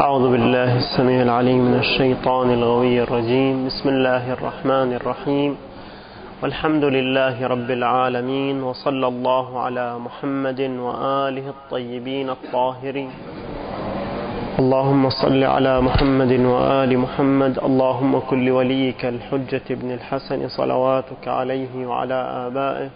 أعوذ بالله السميع العليم من الشيطان الغوي الرجيم. بسم الله الرحمن الرحيم. والحمد لله رب العالمين وصلى الله على محمد وآله الطيبين الطاهرين. اللهم صل على محمد وآل محمد. اللهم كل وليك الحجة ابن الحسن صلواتك عليه وعلى آبائه.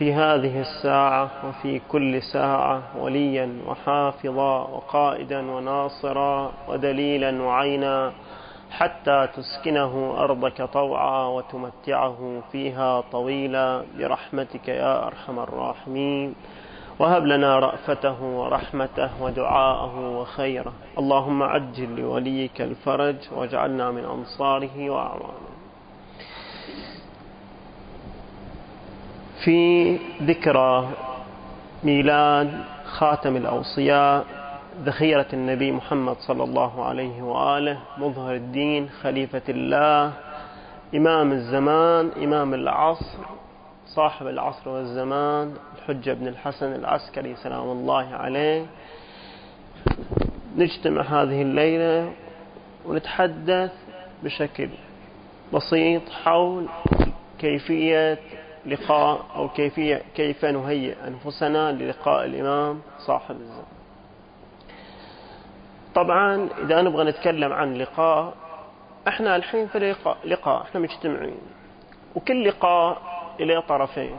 في هذه الساعة وفي كل ساعة وليا وحافظا وقائدا وناصرا ودليلا وعينا حتى تسكنه أرضك طوعا وتمتعه فيها طويلا برحمتك يا أرحم الراحمين. وهب لنا رأفته ورحمته ودعاءه وخيره. اللهم عجل لوليك الفرج واجعلنا من أنصاره وأعوانه. في ذكرى ميلاد خاتم الأوصياء ذخيرة النبي محمد صلى الله عليه وآله مظهر الدين خليفة الله إمام الزمان إمام العصر صاحب العصر والزمان الحجة بن الحسن العسكري سلام الله عليه. نجتمع هذه الليلة ونتحدث بشكل بسيط حول كيفية لقاء أو كيفية كيف نهيئ أنفسنا للقاء الإمام صاحب الزمان. طبعا إذا نبغى نتكلم عن لقاء إحنا الحين في لقاء, لقاء إحنا مجتمعين. وكل لقاء إلى طرفين.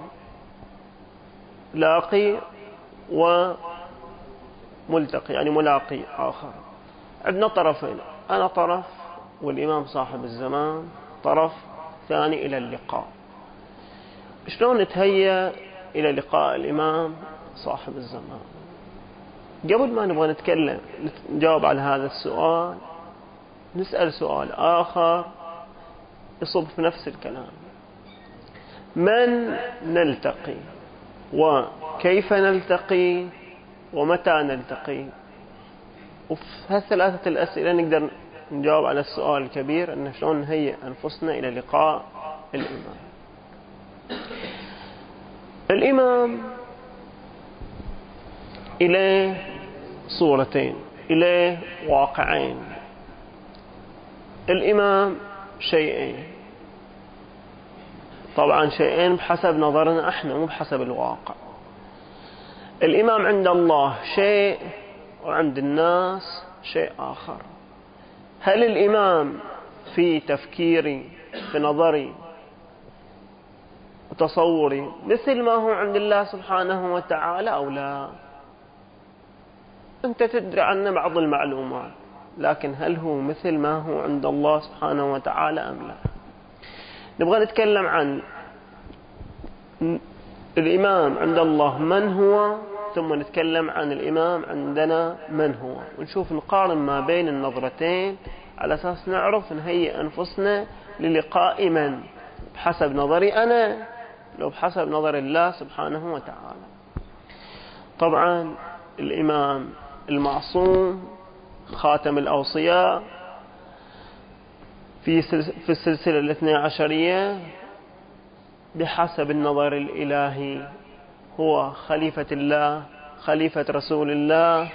لاقي وملتقي يعني ملاقي آخر. عندنا طرفين. أنا طرف والإمام صاحب الزمان طرف ثاني إلى اللقاء. شلون نتهيأ إلى لقاء الإمام صاحب الزمان؟ قبل ما نبغى نتكلم نجاوب على هذا السؤال نسأل سؤال آخر يصب في نفس الكلام. من نلتقي؟ وكيف نلتقي؟ ومتى نلتقي؟ وفي هالثلاثة الأسئلة نقدر نجاوب على السؤال الكبير أن شلون نهيئ أنفسنا إلى لقاء الإمام. الإمام إليه صورتين إليه واقعين. الإمام شيئين. طبعا شيئين بحسب نظرنا إحنا مو بحسب الواقع. الإمام عند الله شيء وعند الناس شيء آخر. هل الإمام في تفكيري في نظري وتصوري مثل ما هو عند الله سبحانه وتعالى أو لا. أنت تدري عنه بعض المعلومات لكن هل هو مثل ما هو عند الله سبحانه وتعالى أم لا؟ نبغى نتكلم عن الإمام عند الله. من هو؟ ثم نتكلم عن الإمام عندنا من هو. ونشوف نقارن ما بين النظرتين على أساس نعرف نهيئ أنفسنا للقاء من؟ بحسب نظري أنا. لو بحسب نظر الله سبحانه وتعالى. طبعا الإمام المعصوم خاتم الأوصياء في في السلسلة الاثنى عشرية بحسب النظر الإلهي هو خليفة الله خليفة رسول الله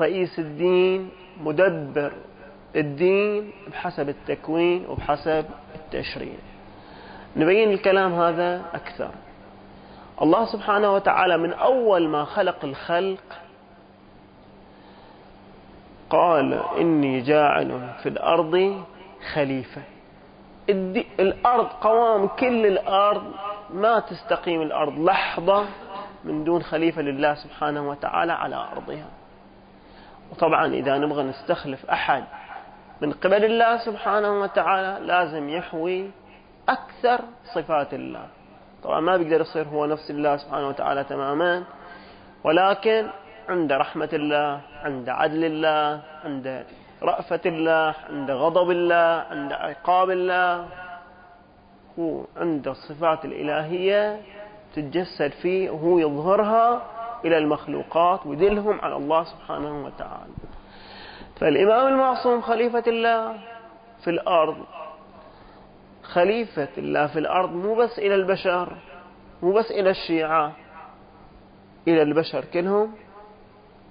رئيس الدين مدبر الدين بحسب التكوين وبحسب التشريع. نبين الكلام هذا أكثر. الله سبحانه وتعالى من أول ما خلق الخلق قال إني جاعل في الأرض خليفة. الأرض قوام كل الأرض ما تستقيم الأرض. لحظة من دون خليفة لله سبحانه وتعالى على أرضها. وطبعا إذا نبغى نستخلف أحد من قبل الله سبحانه وتعالى لازم يحوي أكثر صفات الله. طبعا ما بيقدر يصير هو نفس الله سبحانه وتعالى تماما ولكن عند رحمة الله عند عدل الله عند رأفة الله عند غضب الله عند عقاب الله هو عند الصفات الإلهية تتجسد فيه وهو يظهرها إلى المخلوقات ويدلهم على الله سبحانه وتعالى. فالإمام المعصوم خليفة الله في الأرض خليفة الله في الأرض مو بس إلى البشر مو بس إلى الشيعة إلى البشر كلهم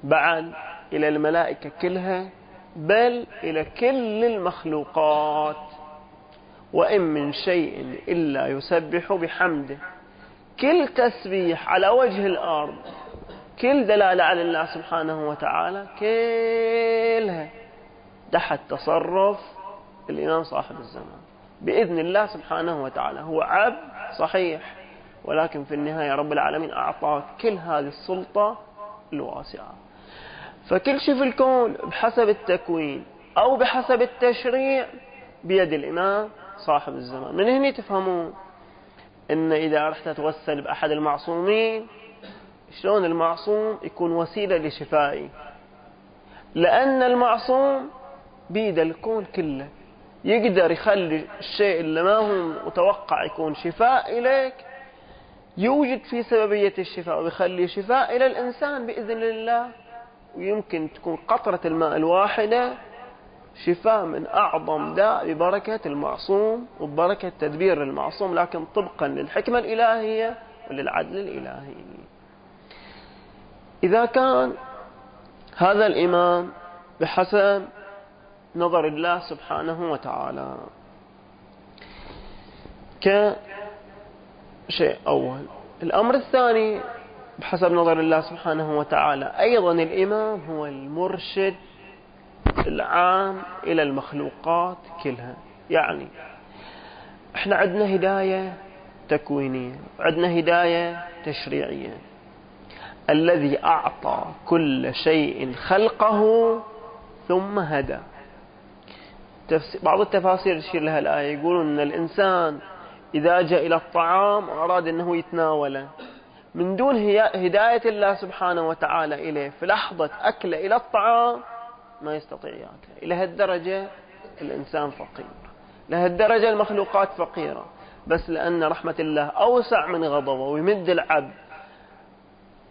بعد إلى الملائكة كلها بل إلى كل المخلوقات. وإن من شيء إلا يسبح بحمده. كل تسبيح على وجه الأرض كل دلالة على الله سبحانه وتعالى كلها تحت تصرف الإمام صاحب الزمان. بإذن الله سبحانه وتعالى. هو عبد صحيح ولكن في النهاية رب العالمين أعطاك كل هذه السلطة الواسعة. فكل شيء في الكون بحسب التكوين أو بحسب التشريع بيد الإمام صاحب الزمان. من هنا تفهمون أن إذا رحت تتوسل بأحد المعصومين شلون المعصوم يكون وسيلة لشفائي لأن المعصوم بيد الكون كله. يقدر يخلي الشيء اللي ما هو متوقع يكون شفاء إليك يوجد في سببية الشفاء ويخلي شفاء إلى الإنسان بإذن الله. ويمكن تكون قطرة الماء الواحدة شفاء من أعظم داء ببركة المعصوم وببركة تدبير المعصوم لكن طبقا للحكمة الإلهية وللعدل الإلهي. إذا كان هذا الإمام بحسب نظر الله سبحانه وتعالى. كشيء أول. الأمر الثاني بحسب نظر الله سبحانه وتعالى أيضا الإمام هو المرشد العام إلى المخلوقات كلها. يعني إحنا عندنا هداية تكوينية عندنا هداية تشريعية. الذي أعطى كل شيء خلقه ثم هدى. بعض التفاسير تشير لها الآية يقولون أن الإنسان إذا جاء إلى الطعام أراد أنه يتناوله. من دون هداية الله سبحانه وتعالى إليه في لحظة أكله إلى الطعام ما يستطيع يأكله. إلى هالدرجة الإنسان فقير. لهالدرجة المخلوقات فقيرة. بس لأن رحمة الله أوسع من غضبه ويمد العبد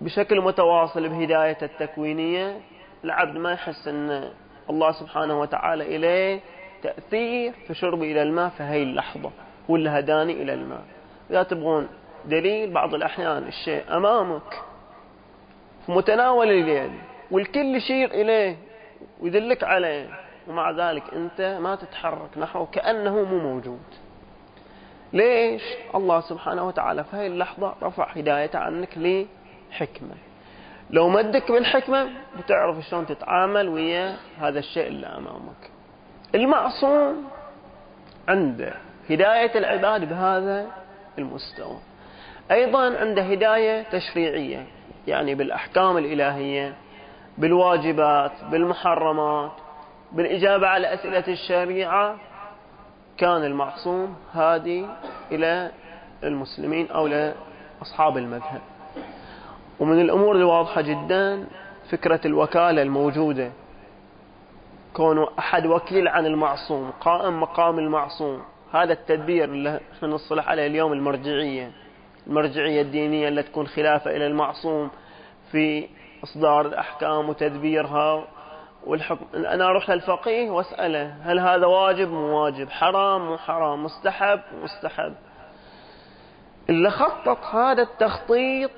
بشكل متواصل بهداية التكوينية. العبد ما يحس أن الله سبحانه وتعالى إليه تأثير في شربه إلى الماء في هاي اللحظة ولا هداني إلى الماء. إذا تبغون دليل بعض الأحيان الشيء أمامك في متناول اليد والكل يشير إليه ويدلك عليه ومع ذلك أنت ما تتحرك نحوه كأنه مو موجود. ليش؟ الله سبحانه وتعالى في هذه اللحظة رفع هدايته عنك لحكمة. لو مدك بالحكمة بتعرف شلون تتعامل ويا هذا الشيء اللي أمامك. المعصوم عنده هداية العباد بهذا المستوى. أيضا عنده هداية تشريعية يعني بالأحكام الإلهية بالواجبات بالمحرمات بالإجابة على أسئلة الشريعة كان المعصوم هادي إلى المسلمين أو لأصحاب المذهب. ومن الأمور الواضحة جدا فكرة الوكالة الموجودة كونه أحد وكيل عن المعصوم قائم مقام المعصوم. هذا التدبير اللي إحنا نصلح عليه اليوم المرجعية. المرجعية الدينية اللي تكون خلافة إلى المعصوم في إصدار الأحكام وتدبيرها والحكم. أنا أروح للفقيه وأسأله هل هذا واجب؟ مو واجب. حرام؟ مو حرام. مستحب؟ مستحب. اللي خطط هذا التخطيط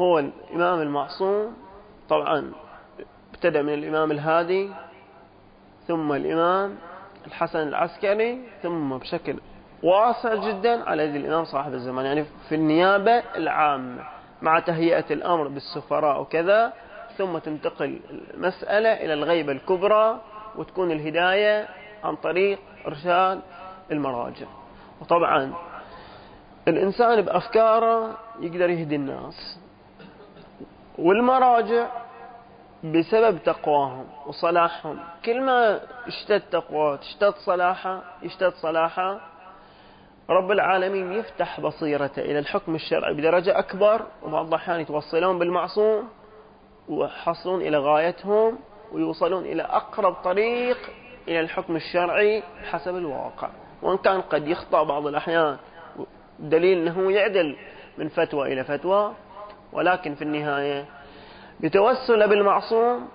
هو الإمام المعصوم. طبعا ابتدأ من الإمام الهادي. ثم الإمام الحسن العسكري ثم بشكل واسع جدا على يد الإمام صاحب الزمان. يعني في النيابة العامة مع تهيئة الأمر بالسفراء وكذا ثم تنتقل المسألة إلى الغيبة الكبرى وتكون الهداية عن طريق إرشاد المراجع. وطبعا الإنسان بأفكاره يقدر يهدي الناس. والمراجع بسبب تقواهم وصلاحهم. كل ما اشتد تقواه تشتد صلاحة يشتد صلاحة رب العالمين يفتح بصيرته إلى الحكم الشرعي بدرجة أكبر. وبعض الأحيان يتوصلون بالمعصوم ويحصلون إلى غايتهم ويوصلون إلى أقرب طريق إلى الحكم الشرعي حسب الواقع. وإن كان قد يخطأ بعض الأحيان دليل أنه يعدل من فتوى إلى فتوى ولكن في النهاية بتوسل بالمعصوم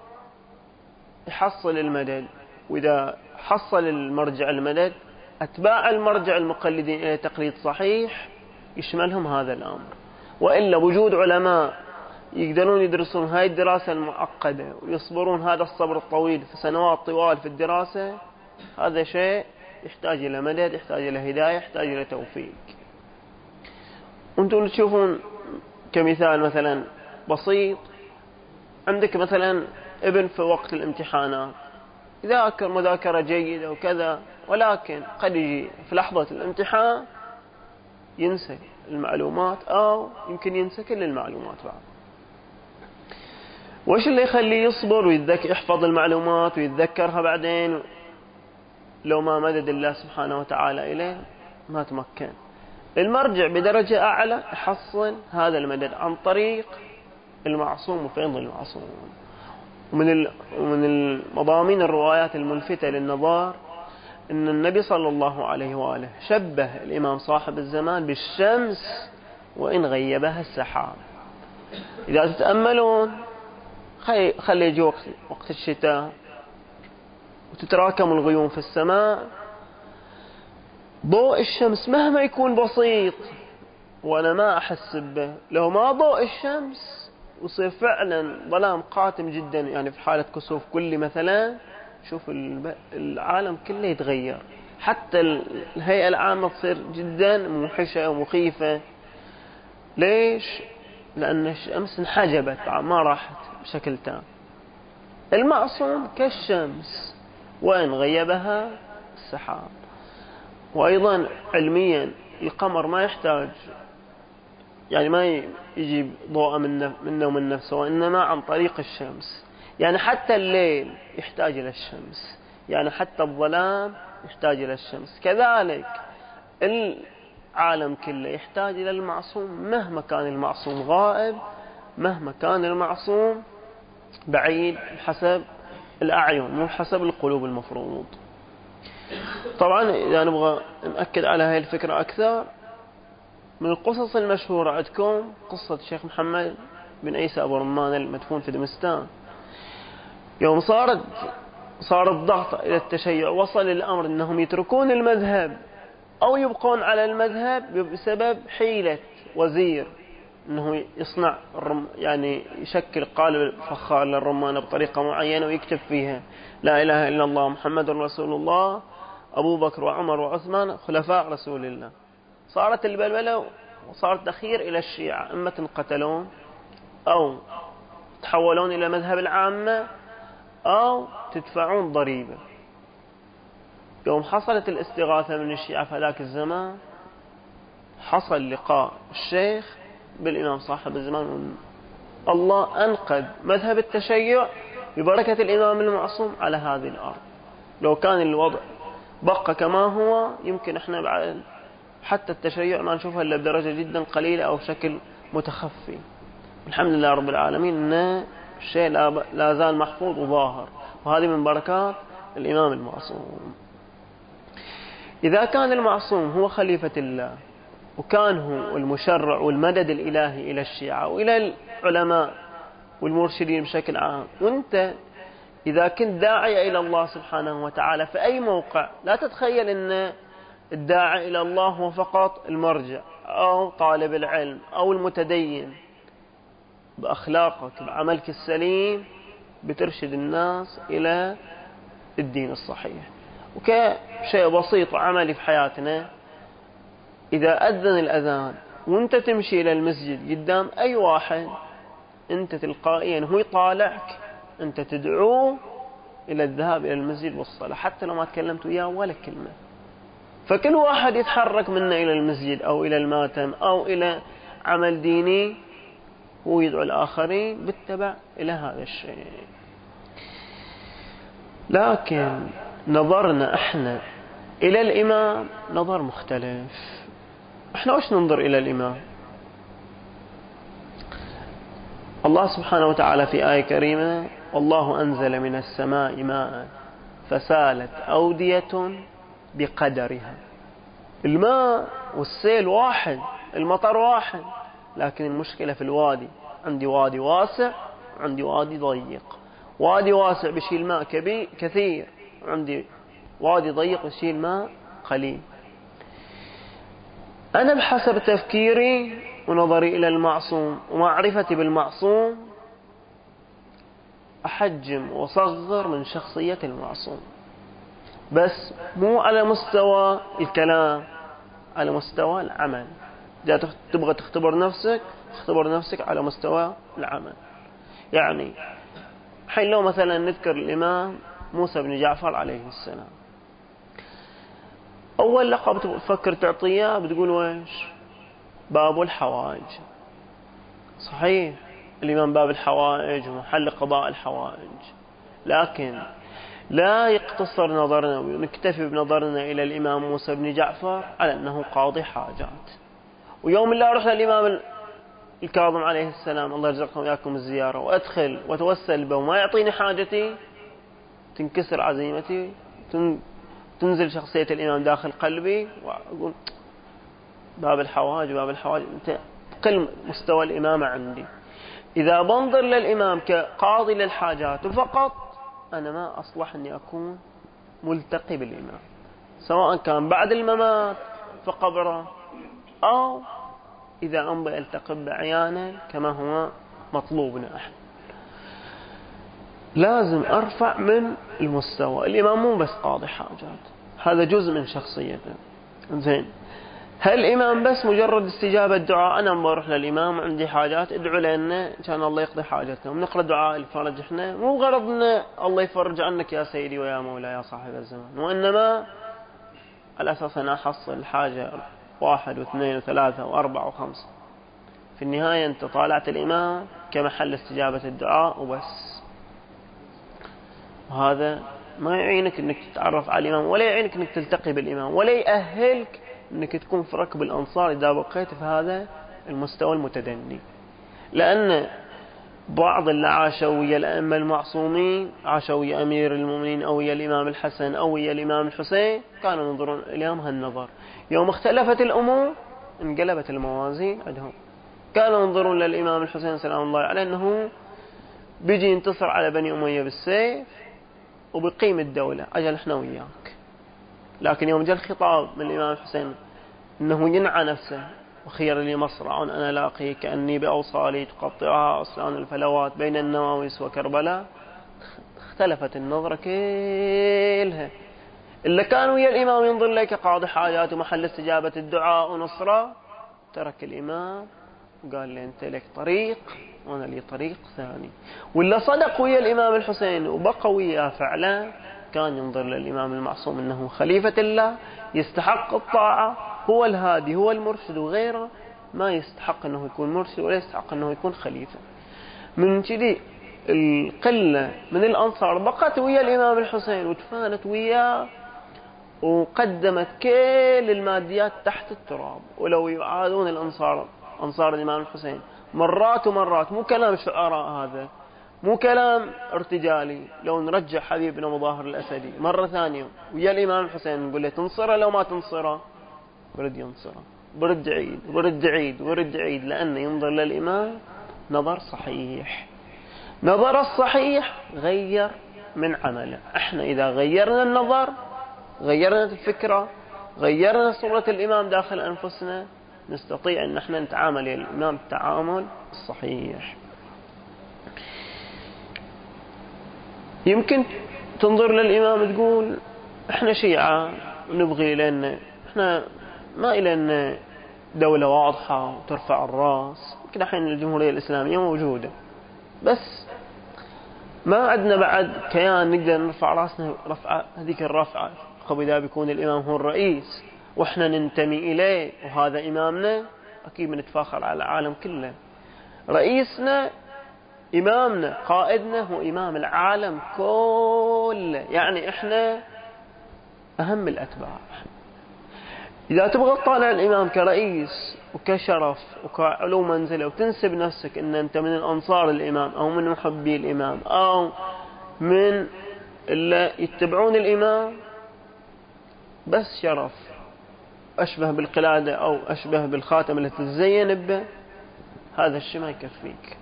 يحصل المدد. وإذا حصل المرجع المدد أتباع المرجع المقلدين إلى تقليد صحيح يشملهم هذا الأمر. وإلا وجود علماء يقدرون يدرسون هاي الدراسة المعقدة ويصبرون هذا الصبر الطويل في سنوات طوال في الدراسة هذا شيء يحتاج إلى مدد يحتاج إلى هداية يحتاج إلى توفيق. وأنتم تشوفون كمثال مثلا بسيط عندك مثلا ابن في وقت الامتحانات يذاكر مذاكرة جيدة وكذا ولكن قد يجي في لحظة الامتحان ينسى المعلومات أو يمكن ينسى كل المعلومات بعد وش اللي يخليه يصبر ويتذكر يحفظ المعلومات ويتذكرها بعدين؟ لو ما مدد الله سبحانه وتعالى إليه ما تمكن. المرجع بدرجة أعلى يحصل هذا المدد عن طريق المعصوم وفيض المعصوم. ومن ومن المضامين الروايات الملفتة للنظار أن النبي صلى الله عليه وآله شبه الإمام صاحب الزمان بالشمس وإن غيبها السحاب. إذا تتأملون خلي يجي وقت, وقت الشتاء وتتراكم الغيوم في السماء. ضوء الشمس مهما يكون بسيط وأنا ما أحس به. لو ما ضوء الشمس وصير فعلا ظلام قاتم جدا يعني في حالة كسوف كلي مثلا شوف العالم كله يتغير. حتى الهيئة العامة تصير جدا موحشة ومخيفة. ليش؟ لأن الشمس انحجبت ما راحت بشكل تام. المعصوم كالشمس وإن غيبها السحاب. وأيضا علميا القمر ما يحتاج يعني ما يجيب ضوء منه, منه ومن نفسه وإنما عن طريق الشمس. يعني حتى الليل يحتاج إلى الشمس. يعني حتى الظلام يحتاج إلى الشمس. كذلك العالم كله يحتاج إلى المعصوم. مهما كان المعصوم غائب مهما كان المعصوم بعيد حسب الأعين مو حسب القلوب المفروض. طبعا إذا نبغى نأكد على هذه الفكرة أكثر من القصص المشهورة عندكم قصة الشيخ محمد بن عيسى أبو رمان المدفون في دمستان. يوم صارت صار الضغط إلى التشيع وصل الأمر أنهم يتركون المذهب أو يبقون على المذهب بسبب حيلة وزير أنه يصنع يعني يشكل قالب فخار للرمان بطريقة معينة ويكتب فيها لا إله إلا الله محمد رسول الله أبو بكر وعمر وعثمان خلفاء رسول الله. صارت البلبلة وصار تخير إلى الشيعة. إما تنقتلون أو تحولون إلى مذهب العامة أو تدفعون ضريبة. يوم حصلت الاستغاثة من الشيعة في ذاك الزمان حصل لقاء الشيخ بالإمام صاحب الزمان. الله أنقذ مذهب التشيع ببركة الإمام المعصوم على هذه الأرض. لو كان الوضع بقى كما هو يمكن إحنا بعد حتى التشيع ما نشوفها إلا بدرجة جدا قليلة أو بشكل متخفي. الحمد لله رب العالمين أن الشيء لا زال محفوظ وظاهر. وهذه من بركات الإمام المعصوم. إذا كان المعصوم هو خليفة الله وكان هو المشرع والمدد الإلهي إلى الشيعة وإلى العلماء والمرشدين بشكل عام وأنت إذا كنت داعية إلى الله سبحانه وتعالى في أي موقع لا تتخيل أن الداعي إلى الله هو فقط المرجع أو طالب العلم أو المتدين بأخلاقك بعملك السليم بترشد الناس إلى الدين الصحيح. وكشيء بسيط وعملي في حياتنا إذا أذن الأذان وأنت تمشي إلى المسجد قدام أي واحد أنت تلقائيا هو يطالعك أنت تدعوه إلى الذهاب إلى المسجد والصلاة. حتى لو ما تكلمت وياه ولا كلمة. فكل واحد يتحرك منا إلى المسجد أو إلى الماتم أو إلى عمل ديني هو يدعو الآخرين بالتبع إلى هذا الشيء. لكن نظرنا إحنا إلى الإمام نظر مختلف. إحنا وش ننظر إلى الإمام؟ الله سبحانه وتعالى في آية كريمة والله أنزل من السماء ماء فسالت أودية بقدرها. الماء والسيل واحد المطر واحد لكن المشكلة في الوادي. عندي وادي واسع وعندي وادي ضيق. وادي واسع بشيل ماء كبير كثير. وعندي وادي ضيق بشيل ماء قليل. أنا بحسب تفكيري ونظري إلى المعصوم ومعرفتي بالمعصوم أحجم وصغر من شخصية المعصوم. بس مو على مستوى الكلام على مستوى العمل. إذا تبغى تختبر نفسك اختبر نفسك على مستوى العمل. يعني حين لو مثلا نذكر الإمام موسى بن جعفر عليه السلام. أول لقب تفكر تعطيه بتقول ويش؟ باب الحوائج. صحيح الإمام باب الحوائج ومحل قضاء الحوائج. لكن لا يقتصر نظرنا ونكتفي بنظرنا إلى الإمام موسى بن جعفر على أنه قاضي حاجات. ويوم اللي أروح للإمام الكاظم عليه السلام الله يرزقكم وياكم الزيارة وأدخل وأتوسل به وما يعطيني حاجتي تنكسر عزيمتي تنزل شخصية الإمام داخل قلبي وأقول باب الحواج باب الحواج أنت قل مستوى الإمامة عندي. إذا بنظر للإمام كقاضي للحاجات فقط أنا ما أصلح أني أكون ملتقي بالإمام سواء كان بعد الممات في قبره أو إذا أمضي ألتقي بعيانه كما هو مطلوبنا إحنا لازم أرفع من المستوى. الإمام مو بس قاضي حاجات هذا جزء من شخصيته. زين. هل الإمام بس مجرد استجابة دعاء؟ أنا بروح للإمام عندي حاجات ادعو لنا كان الله يقضي حاجتنا نقرأ دعاء الفرج إحنا. مو غرضنا الله يفرج عنك يا سيدي ويا مولاي يا صاحب الزمان. وإنما على أساس أنا أحصل حاجة واحد واثنين وثلاثة وأربعة وخمسة. في النهاية أنت طالعت الإمام كمحل استجابة الدعاء وبس. وهذا ما يعينك أنك تتعرف على الإمام ولا يعينك أنك تلتقي بالإمام ولا يأهلك أنك تكون في ركب الأنصار إذا بقيت في هذا المستوى المتدني. لأن بعض اللي عاشوا ويا الأئمة المعصومين عاشوا ويا أمير المؤمنين أو ويا الإمام الحسن أو ويا الإمام الحسين كانوا ينظرون اليوم هالنظر. يوم اختلفت الأمور انقلبت الموازين عندهم. كانوا ينظرون للإمام الحسين سلام الله عليه أنه بيجي ينتصر على بني أمية بالسيف وبقيم الدولة أجل إحنا وياك لكن يوم جاء الخطاب من الإمام الحسين أنه ينعى نفسه وخير لي مصرع أنا لاقي كأني بأوصالي تقطعها أصلان الفلوات بين النواويس وكربلاء. اختلفت النظرة كلها. إلا كان ويا الإمام ينظر لك قاضي حاجات ومحل استجابة الدعاء ونصرة. ترك الإمام وقال لي أنت لك طريق وأنا لي طريق ثاني. ولا صدق ويا الإمام الحسين وبقى وياه فعلا. كان ينظر للإمام المعصوم أنه خليفة الله يستحق الطاعة هو الهادي هو المرشد وغيره ما يستحق أنه يكون مرشد ولا يستحق أنه يكون خليفة. من كذي القلة من الأنصار بقت ويا الإمام الحسين وتفانت وياه وقدمت كل الماديات تحت التراب. ولو يعادون الأنصار أنصار الإمام الحسين مرات ومرات مو كلام شعراء هذا. مو كلام ارتجالي. لو نرجع حبيبنا مظاهر الأسدي مرة ثانية ويا الإمام الحسين نقول له تنصره لو ما تنصره؟ برد ينصره. برد عيد برد عيد برد عيد لأنه ينظر للإمام نظر صحيح. نظر الصحيح غير من عمله. إحنا إذا غيرنا النظر غيرنا الفكرة غيرنا صورة الإمام داخل أنفسنا نستطيع أن نحن نتعامل الإمام التعامل الصحيح. يمكن تنظر للإمام تقول إحنا شيعة ونبغي لأن إحنا ما إلى دولة واضحة وترفع الرأس يمكن الحين الجمهورية الإسلامية موجودة. بس ما عندنا بعد كيان نقدر نرفع رأسنا رفعة هذيك الرفعة. إذا بيكون الإمام هو الرئيس وإحنا ننتمي إليه وهذا إمامنا أكيد بنتفاخر على العالم كله. رئيسنا إمامنا قائدنا هو إمام العالم كله يعني إحنا أهم الأتباع. إذا تبغى تطالع الإمام كرئيس وكشرف وكعلو منزلة وتنسب نفسك أن أنت من الأنصار الإمام أو من محبي الإمام أو من اللي يتبعون الإمام بس شرف. أشبه بالقلادة أو أشبه بالخاتم التي تزين به هذا الشيء ما يكفيك.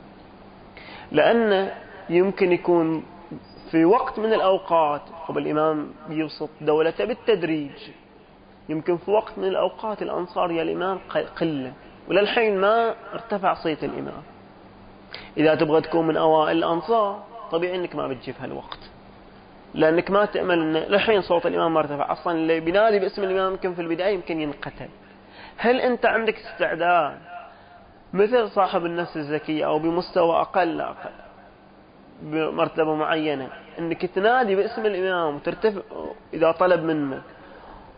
لأن يمكن يكون في وقت من الأوقات قبل الإمام يبسط دولته بالتدريج. يمكن في وقت من الأوقات الأنصار يا الإمام قلة. وللحين ما ارتفع صيت الإمام. إذا تبغى تكون من أوائل الأنصار طبيعي أنك ما بتجي في هالوقت. لأنك ما تأمل أن للحين صوت الإمام ما ارتفع. أصلا اللي بينادي باسم الإمام يمكن في البداية يمكن ينقتل. هل أنت عندك استعداد مثل صاحب النفس الزكية أو بمستوى أقل أقل بمرتبة معينة. أنك تنادي باسم الإمام وترتفع إذا طلب منك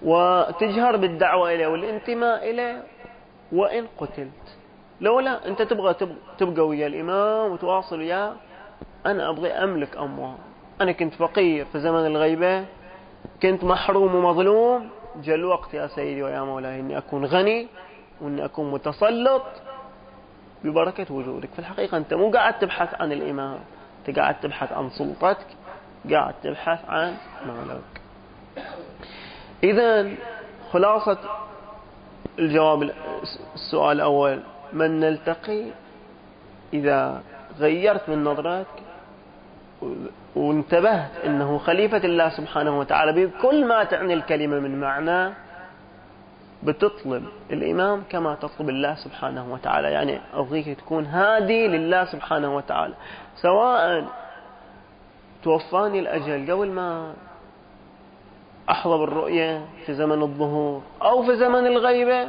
وتجهر بالدعوة إليه والانتماء إليه وإن قتلت. لولا أنت تبغى تبقى ويا الإمام وتواصل وياه. أنا أبغي أملك أموال. أنا كنت فقير في زمن الغيبة كنت محروم ومظلوم. جاء الوقت يا سيدي ويا مولاي أني أكون غني وأني أكون متسلط. ببركة وجودك. في الحقيقة أنت مو قاعد تبحث عن الإمام. أنت قاعد تبحث عن سلطتك. قاعد تبحث عن مالك. إذا خلاصة الجواب السؤال الأول. من نلتقي إذا غيرت من نظرتك وانتبهت أنه خليفة الله سبحانه وتعالى بكل ما تعني الكلمة من معنى بتطلب الإمام كما تطلب الله سبحانه وتعالى. يعني أبغيك تكون هادي لله سبحانه وتعالى. سواء توفاني الأجل قبل ما أحظى بالرؤية في زمن الظهور أو في زمن الغيبة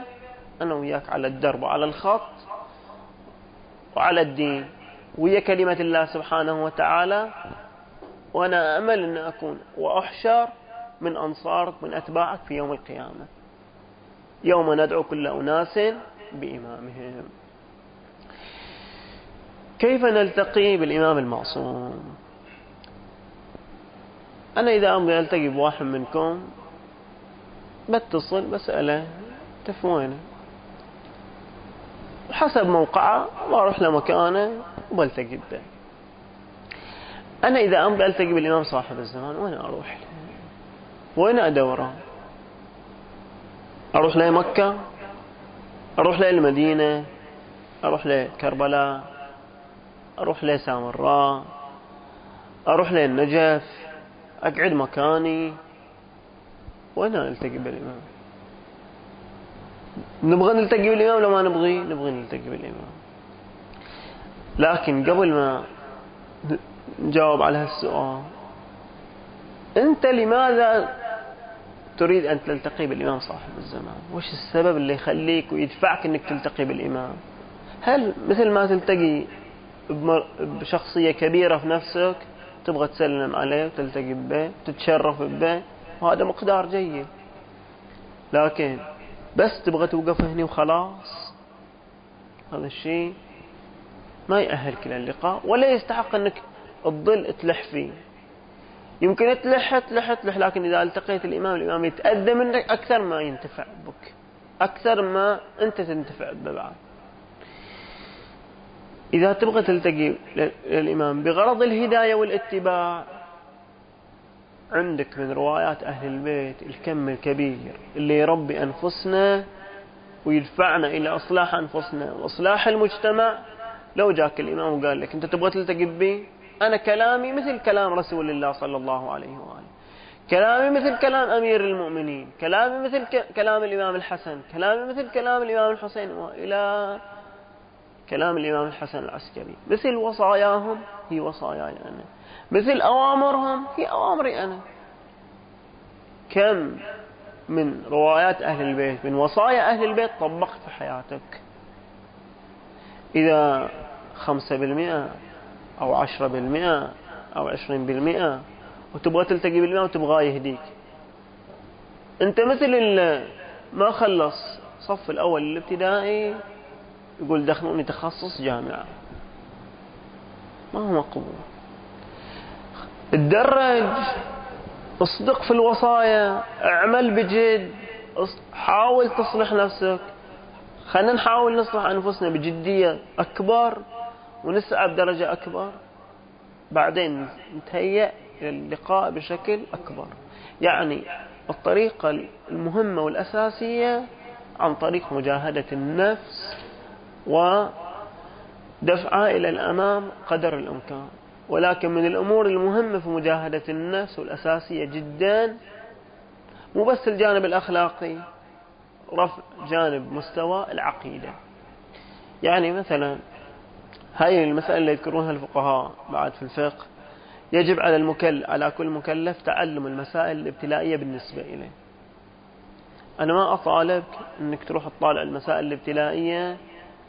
أنا وياك على الدرب وعلى الخط وعلى الدين. ويا كلمة الله سبحانه وتعالى وأنا أمل أن أكون وأحشر من أنصارك من أتباعك في يوم القيامة. يوم ندعو كل أناس بإمامهم. كيف نلتقي بالإمام المعصوم؟ أنا إذا أبغى ألتقي بواحد منكم بتصل بسأله تف وينه حسب موقعه بروح لمكانه وبلتقي به. أنا إذا أبغى ألتقي بالإمام صاحب الزمان وين أروح؟ وين أدوره؟ أروح لمكة أروح للمدينة أروح لكربلاء؟ أروح لسامراء أروح للنجف أقعد مكاني؟ وين ألتقي بالإمام؟ نبغى نلتقي بالإمام لو ما نبغي؟ نبغي نلتقي بالإمام. لكن قبل ما نجاوب على هالسؤال أنت لماذا تريد أن تلتقي بالإمام صاحب الزمان. وش السبب اللي يخليك ويدفعك أنك تلتقي بالإمام؟ هل مثل ما تلتقي بشخصية كبيرة في نفسك تبغى تسلم عليه وتلتقي به تتشرف به وهذا مقدار جيد. لكن بس تبغى توقف هنا وخلاص. هذا الشيء ما يأهلك للقاء ولا يستحق أنك تظل تلح فيه. يمكن تلح تلح تلح لكن إذا التقيت الإمام الإمام يتأذى منك أكثر ما ينتفع بك. أكثر ما أنت تنتفع به بعد إذا تبغى تلتقي للإمام بغرض الهداية والاتباع عندك من روايات أهل البيت الكم الكبير اللي يربي أنفسنا ويدفعنا إلى إصلاح أنفسنا وإصلاح المجتمع. لو جاك الإمام وقال لك أنت تبغى تلتقي بي أنا كلامي مثل كلام رسول الله صلى الله عليه وآله. كلامي مثل كلام أمير المؤمنين. كلامي مثل كلام الإمام الحسن. كلامي مثل كلام الإمام الحسين وإلى كلام الإمام الحسن العسكري. مثل وصاياهم هي وصاياي أنا. مثل أوامرهم هي أوامري أنا. كم من روايات أهل البيت من وصايا أهل البيت طبقت في حياتك. إذا خمسة بالمئة أو عشرة بالمئة أو عشرين بالمئة. وتبغى تلتقي بالإمام وتبغاه يهديك. أنت مثل ما خلص صف الأول الابتدائي يقول دخلوني تخصص جامعة. ما هو مقبول. تدرج اصدق في الوصايا اعمل بجد حاول تصلح نفسك. خلينا نحاول نصلح أنفسنا بجدية أكبر. ونسعى بدرجة أكبر. بعدين نتهيأ إلى اللقاء بشكل أكبر. يعني الطريقة المهمة والأساسية عن طريق مجاهدة النفس ودفعها إلى الأمام قدر الإمكان. ولكن من الأمور المهمة في مجاهدة النفس والأساسية جدا مو بس الجانب الأخلاقي رفع جانب مستوى العقيدة. يعني مثلا هاي المسألة اللي يذكرونها الفقهاء بعد في الفقه. يجب على المكل على كل مكلف تعلم المسائل الابتلائية بالنسبة إليه. أنا ما أطالبك أنك تروح تطالع المسائل الابتلائية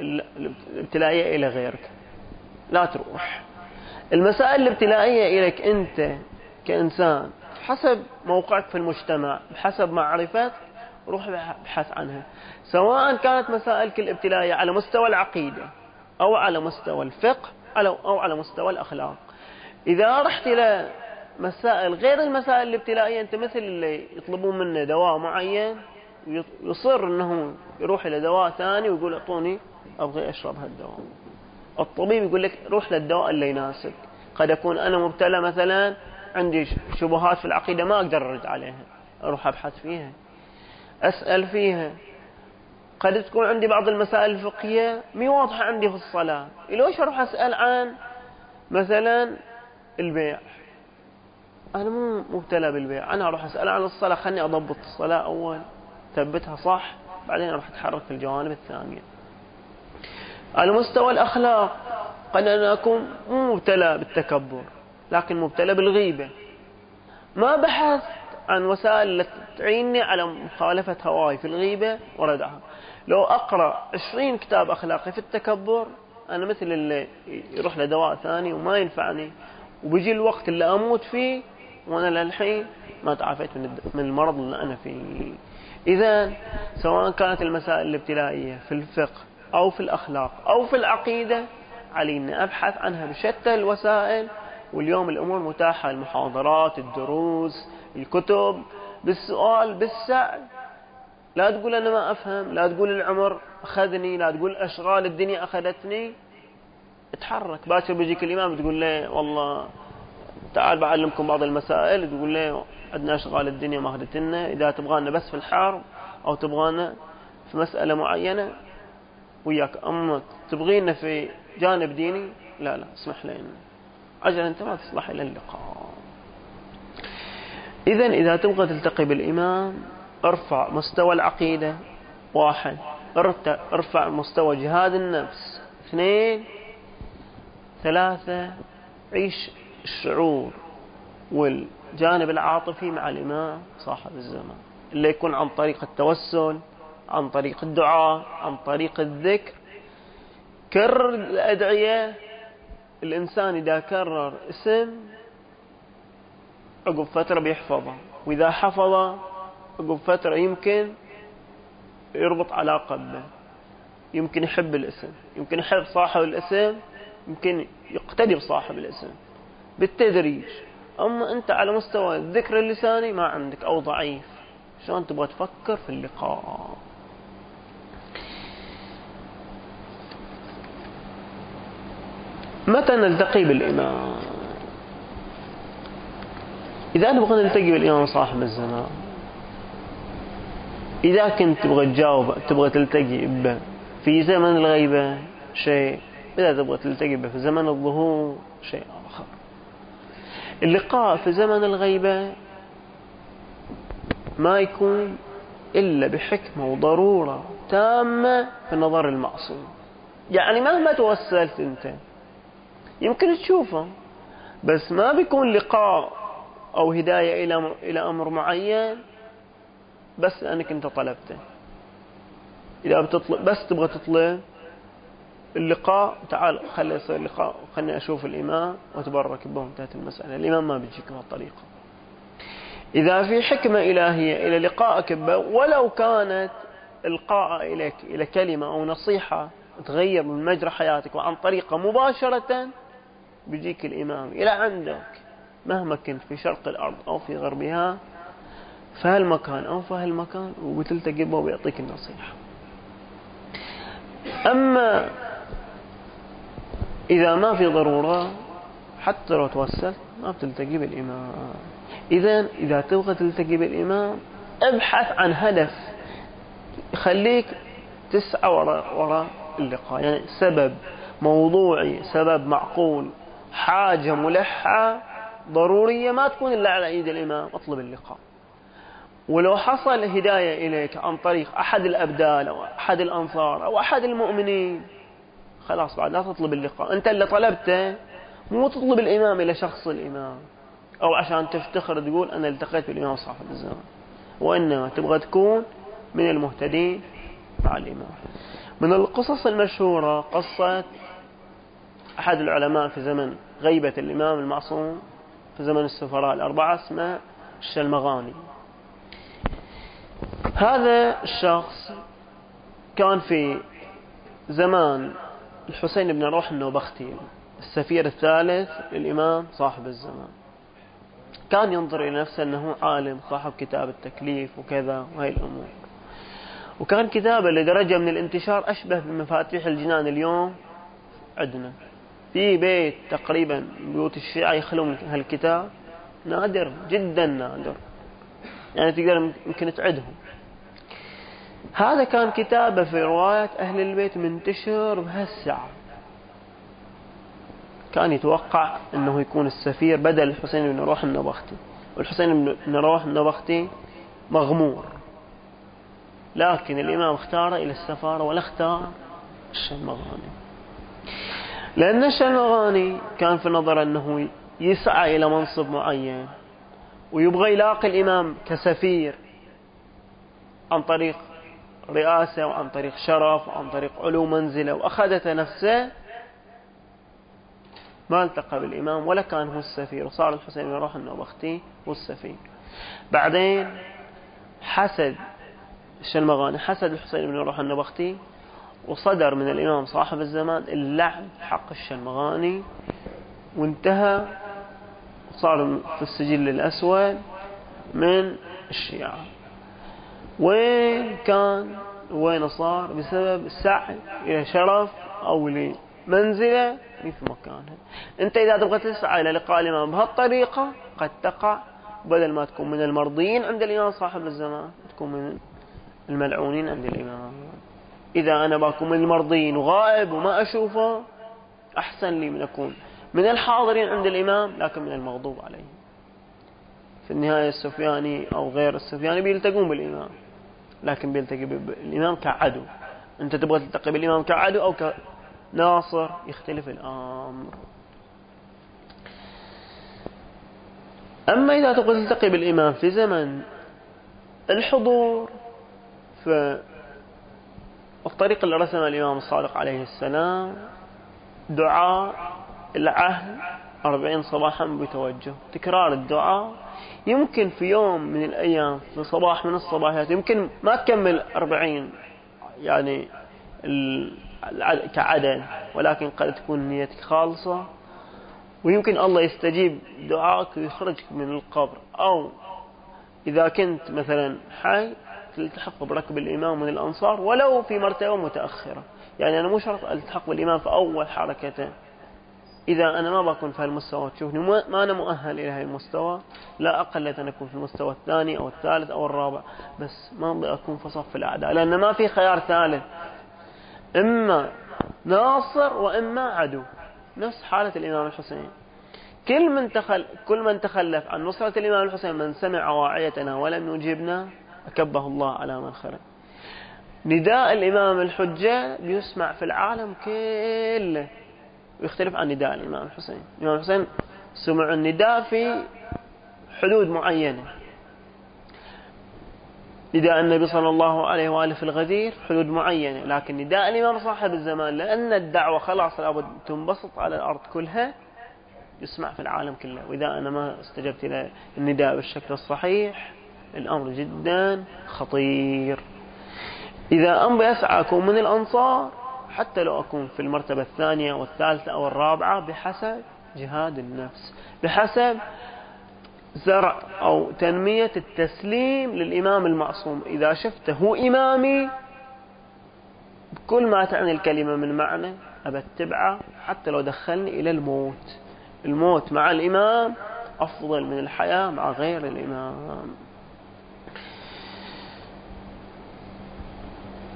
الابتلائية إلى غيرك. لا تروح. المسائل الابتلائية إليك أنت كإنسان حسب موقعك في المجتمع بحسب معرفتك روح ابحث عنها. سواء كانت مسائلك الابتلائية على مستوى العقيدة أو على مستوى الفقه أو على مستوى الأخلاق. إذا رحت إلى مسائل غير المسائل الابتلائية أنت مثل اللي يطلبون منه دواء معين يصر أنه يروح إلى دواء ثاني ويقول أعطوني أبغي أشرب هالدواء. الطبيب يقول لك روح للدواء اللي يناسب. قد أكون أنا مبتلى مثلا عندي شبهات في العقيدة ما أقدر أرد عليها أروح أبحث فيها أسأل فيها. قد تكون عندي بعض المسائل الفقهية مي واضحة عندي في الصلاة. ليش أروح أسأل عن مثلا البيع؟ أنا مو مبتلى بالبيع. أنا أروح أسأل عن الصلاة. خلني أضبط الصلاة أول ثبتها صح بعدين أروح أتحرك في الجوانب الثانية. على مستوى الأخلاق قد أنا أكون مو مبتلى بالتكبر لكن مبتلى بالغيبة. ما بحثت عن وسائل تعيني على مخالفة هواي في الغيبة وردعها. لو أقرأ 20 كتاب أخلاقي في التكبر أنا مثل اللي يروح لدواء ثاني وما ينفعني وبيجي الوقت اللي أموت فيه وأنا للحين ما تعافيت من المرض اللي أنا فيه. إذا سواء كانت المسائل الابتلائية في الفقه أو في الأخلاق أو في العقيدة علينا أبحث عنها بشتى الوسائل واليوم الأمور متاحة المحاضرات الدروس الكتب بالسؤال بالسعي. لا تقول أنا ما أفهم لا تقول العمر أخذني لا تقول أشغال الدنيا أخذتني. اتحرك. باكر بيجيك الإمام تقول له والله تعال بعلمكم بعض المسائل. تقول له عندنا أشغال الدنيا ما أخذتنا إذا تبغانا بس في الحرب أو تبغانا في مسألة معينة وياك أما تبغينا في جانب ديني لا لا اسمح لنا أجل أنت ما تصلح إلى اللقاء. إذا إذا تبغى تلتقي بالإمام ارفع مستوى العقيدة. واحد. ارفع مستوى جهاد النفس. اثنين. ثلاثة. عيش الشعور والجانب العاطفي مع الإمام صاحب الزمان. اللي يكون عن طريق التوسل عن طريق الدعاء عن طريق الذكر. كرر الأدعية. الإنسان إذا كرر اسم عقب فترة بيحفظه وإذا حفظه عقب فترة يمكن يربط علاقة به. يمكن يحب الاسم. يمكن يحب صاحب الاسم. يمكن يقتدي بصاحب الاسم. بالتدريج. أما أنت على مستوى الذكر اللساني ما عندك أو ضعيف. شلون تبغى تفكر في اللقاء؟ متى نلتقي بالإمام؟ إذا نبغى نلتقي بالإمام صاحب الزمان إذا كنت تبغى تجاوب تبغى تلتقي به في زمن الغيبة شيء إذا تبغى تلتقي به في زمن الظهور شيء آخر. اللقاء في زمن الغيبة ما يكون إلا بحكمة وضرورة تامة في نظر المعصوم. يعني مهما توسلت أنت يمكن تشوفه بس ما بيكون لقاء أو هداية إلى إلى أمر معين بس لأنك أنت طلبته. إذا بتطلب بس تبغى تطلب اللقاء تعال خلي يصير لقاء خلني أشوف الإمام وأتبرك به انتهت المسألة. الإمام ما بيجيك بهالطريقة إذا في حكمة إلهية إلى لقائك به ولو كانت القاء إليك إلى كلمة أو نصيحة تغير من مجرى حياتك وعن طريقة مباشرة بيجيك الإمام إلى عندك. مهما كنت في شرق الأرض أو في غربها في هالمكان أو في هالمكان وبتلتقي به وبيعطيك النصيحة. أما إذا ما في ضرورة حتى لو توسلت ما بتلتقي بالإمام إذا إذا تبغى تلتقي بالإمام ابحث عن هدف يخليك تسعى وراء وراء اللقاء. يعني سبب موضوعي سبب معقول حاجة ملحة ضرورية ما تكون إلا على إيد الإمام أطلب اللقاء. ولو حصل هداية إليك عن طريق أحد الأبدال أو أحد الأنصار أو أحد المؤمنين خلاص بعد لا تطلب اللقاء. أنت اللي طلبته مو تطلب الإمام إلى شخص الإمام. أو عشان تفتخر تقول أنا التقيت بالإمام صاحب الزمان. وإنما تبغى تكون من المهتدين مع الإمام. من القصص المشهورة قصة أحد العلماء في زمن غيبة الإمام المعصوم في زمن السفراء الأربعة اسمه الشلمغاني. هذا الشخص كان في زمان الحسين بن روح النوبختي السفير الثالث للإمام صاحب الزمان. كان ينظر إلى نفسه أنه عالم صاحب كتاب التكليف وكذا وهي الأمور. وكان كتابه لدرجة من الانتشار أشبه بمفاتيح الجنان اليوم عندنا. في بيت تقريبا بيوت الشيعة يخلون هالكتاب نادر جدا نادر. يعني تقدر يمكن تعدهم. هذا كان كتابه في رواية أهل البيت منتشر بهالساعة. كان يتوقع أنه يكون السفير بدل الحسين بن روح النبختي. والحسين بن روح النبختي مغمور. لكن الإمام اختار إلى السفارة ولا اختار الشلمغاني لأن الشلمغاني كان في نظر أنه يسعى إلى منصب معين ويبغى يلاقي الإمام كسفير عن طريق رئاسة وعن طريق شرف وعن طريق علو منزلة وأخذت نفسه ما التقى بالإمام ولا كان هو السفير وصار الحسين بن روح النوبختي هو السفير. بعدين حسد الشلمغاني حسد الحسين بن روح النبختي وصدر من الإمام صاحب الزمان اللعن حق الشلمغاني وانتهى صار في السجل الأسود من الشيعة. وين كان؟ وين صار؟ بسبب السعي إلى شرف أو لمنزلة في مكانها أنت إذا تبغى تسعى إلى لقاء الإمام بهالطريقة قد تقع بدل ما تكون من المرضيين عند الإمام صاحب الزمان تكون من الملعونين عند الإمام. إذا أنا بكون من المرضين وغائب وما أشوفه أحسن لي من أكون من الحاضرين عند الإمام لكن من المغضوب عليه في النهاية السفياني أو غير السفياني بيلتقون بالإمام لكن بيلتقي بالإمام كعدو. أنت تبغى تلتقي بالإمام كعدو أو كناصر؟ يختلف الأمر. أما إذا تبغى تلتقي بالإمام في زمن الحضور فالطريق اللي رسمه الإمام الصادق عليه السلام. دعاء العهد أربعين صباحا بتوجه. تكرار الدعاء. يمكن في يوم من الأيام في صباح من الصباحات يمكن ما تكمل أربعين يعني كعدد ولكن قد تكون نيتك خالصة. ويمكن الله يستجيب دعائك ويخرجك من القبر. أو إذا كنت مثلا حي تلتحق بركب الإمام من الأنصار ولو في مرتبة متأخرة. يعني أنا مو شرط ألتحق بالإمام في أول حركته إذا أنا ما بكون في هالمستوى تشوفني ما أنا مؤهل إلى هالمستوى لا أقل أن أكون في المستوى الثاني أو الثالث أو الرابع. بس ما أبغى أكون في صف الأعداء لأن ما في خيار ثالث. إما ناصر وإما عدو. نفس حالة الإمام الحسين. كل من تخل كل من تخلف عن نصرة الإمام الحسين من سمع واعيتنا ولم يجيبنا أكبه الله على من خرج نداء الإمام الحجة بيسمع في العالم كله. ويختلف عن نداء الإمام الحسين الإمام الحسين سمع النداء في حدود معينة. نداء النبي صلى الله عليه وآله في الغدير حدود معينة. لكن نداء الإمام صاحب الزمان لأن الدعوة خلاص لابد تنبسط على الأرض كلها يسمع في العالم كله. وإذا أنا ما استجبت إلى النداء بالشكل الصحيح الأمر جدا خطير. إذا أنبي أسعى أكون من الأنصار حتى لو أكون في المرتبة الثانية والثالثة أو الرابعة بحسب جهاد النفس بحسب زرع أو تنمية التسليم للإمام المعصوم. إذا شفته هو إمامي بكل ما تعني الكلمة من معنى أبتبعه حتى لو دخلني إلى الموت. الموت مع الإمام أفضل من الحياة مع غير الإمام.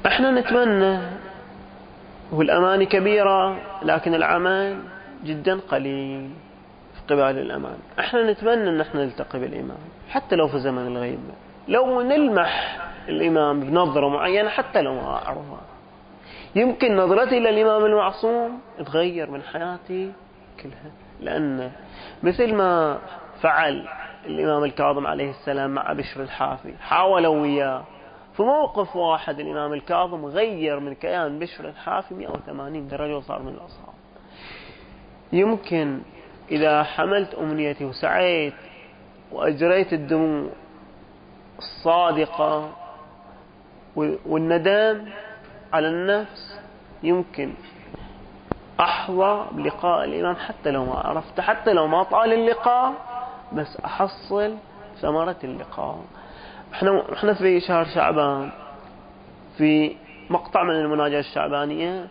إحنا نتمنى والأماني كبيرة لكن العمل جدا قليل في قبال الأمان. إحنا نتمنى إن إحنا نلتقي بالإمام حتى لو في زمن الغيبة لو نلمح الإمام بنظرة معينة حتى لو ما أعرفها. يمكن نظرتي إلى الإمام المعصوم تغير من حياتي كلها. لأن مثل ما فعل الإمام الكاظم عليه السلام مع بشر الحافي حاولوا وياه. في موقف واحد الإمام الكاظم غير من كيان بشر الحافي 180 درجة وصار من الأصحاب. يمكن إذا حملت أمنيتي وسعيت وأجريت الدموع الصادقة والندم على النفس يمكن أحظى بلقاء الإمام حتى لو ما عرفت حتى لو ما طال اللقاء بس أحصل ثمرة اللقاء. إحنا إحنا في شهر شعبان في مقطع من المناجاة الشعبانية.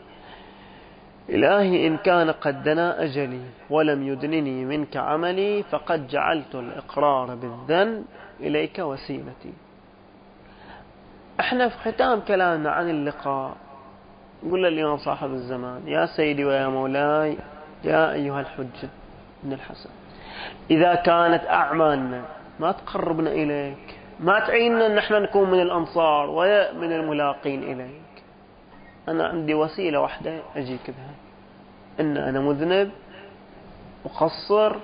إلهي إن كان قد دنا أجلي ولم يدنني منك عملي فقد جعلت الإقرار بالذنب إليك وسيلتي. إحنا في ختام كلامنا عن اللقاء قل الإمام صاحب الزمان. يا سيدي ويا مولاي يا أيها الحج بن الحسن. إذا كانت أعمالنا ما تقربنا إليك ما تعيننا أن إحنا نكون من الأنصار ولا من الملاقين إليك. أنا عندي وسيلة واحدة أجيك بها. إن أنا مذنب مقصر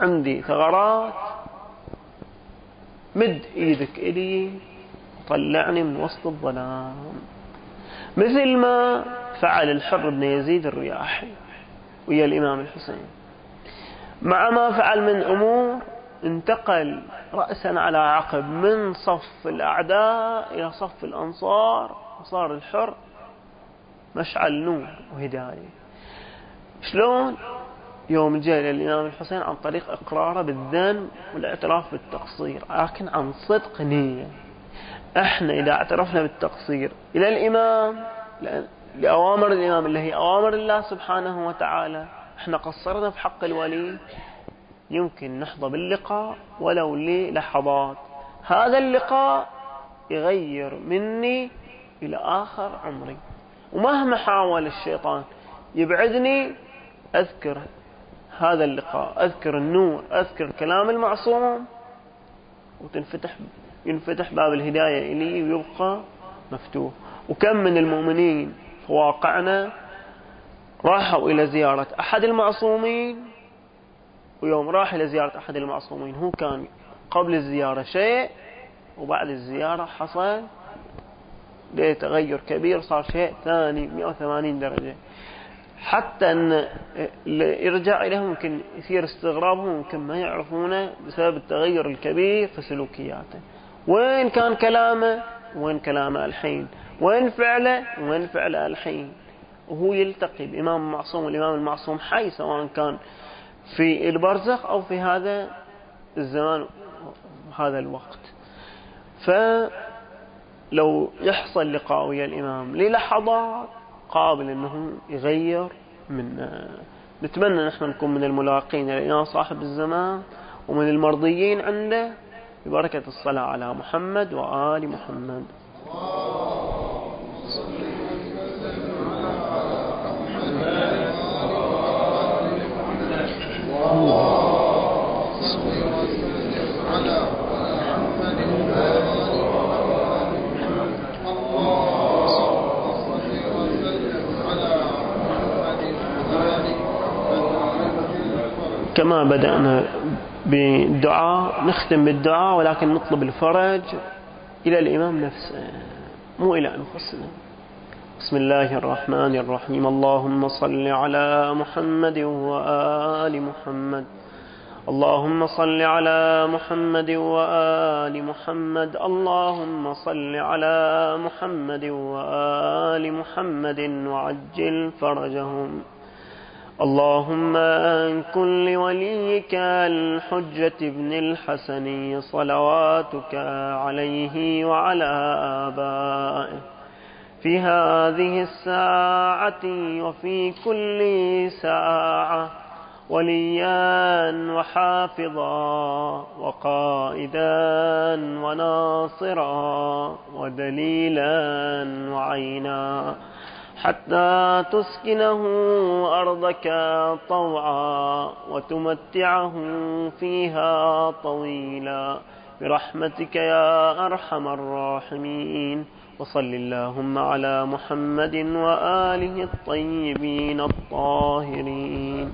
عندي ثغرات مد إيدك إلي طلعني من وسط الظلام. مثل ما فعل الحر بن يزيد الرياحي ويا الإمام الحسين. مع ما فعل من أمور انتقل رأسا على عقب من صف الأعداء إلى صف الأنصار وصار الحر مشعل نور وهداية. شلون؟ يوم جاء الإمام الحسين عن طريق إقراره بالذنب والاعتراف بالتقصير لكن عن صدق نية. إحنا إذا اعترفنا بالتقصير إلى الإمام لأوامر الإمام اللي هي أوامر الله سبحانه وتعالى إحنا قصرنا في حق الولي. يمكن نحظى باللقاء ولو للحظات. هذا اللقاء يغير مني إلى آخر عمري. ومهما حاول الشيطان يبعدني أذكر هذا اللقاء أذكر النور أذكر كلام المعصوم وتنفتح ينفتح باب الهداية إلي ويبقى مفتوح. وكم من المؤمنين في واقعنا راحوا إلى زيارة أحد المعصومين ويوم راح إلى زيارة أحد المعصومين. هو كان قبل الزيارة شيء وبعد الزيارة حصل تغير كبير صار شيء ثاني 180 درجة. حتى أن يرجع إليهم يمكن يصير استغرابهم يمكن ما يعرفونه بسبب التغير الكبير في سلوكياته. وين كان كلامه؟ وين كلامه الحين وين فعله؟ وين فعله الحين وهو يلتقي بإمام المعصوم والإمام المعصوم حي سواء كان في البرزخ أو في هذا الزمان هذا الوقت. فلو يحصل لقاء ويا الإمام للحظات قابل أنه يغير من نتمنى نحن نكون من الملاقين للإمام صاحب الزمان ومن المرضيين عنده ببركة الصلاة على محمد وآل محمد. كما بدأنا بالدعاء نختم بالدعاء ولكن نطلب الفرج إلى الإمام نفسه مو إلى أنفسنا. بسم الله الرحمن الرحيم. اللهم صل على محمد وآل محمد. اللهم صل على محمد وآل محمد. اللهم صل على محمد وآل محمد وعجل فرجهم. اللهم أن كل وليك الحجة ابن الحسن صلواتك عليه وعلى آبائه. في هذه الساعة وفي كل ساعة وليا وحافظا وقائدا وناصرا ودليلا وعينا حتى تسكنه أرضك طوعا وتمتعه فيها طويلا برحمتك يا أرحم الراحمين وصل اللهم على محمد وآله الطيبين الطاهرين.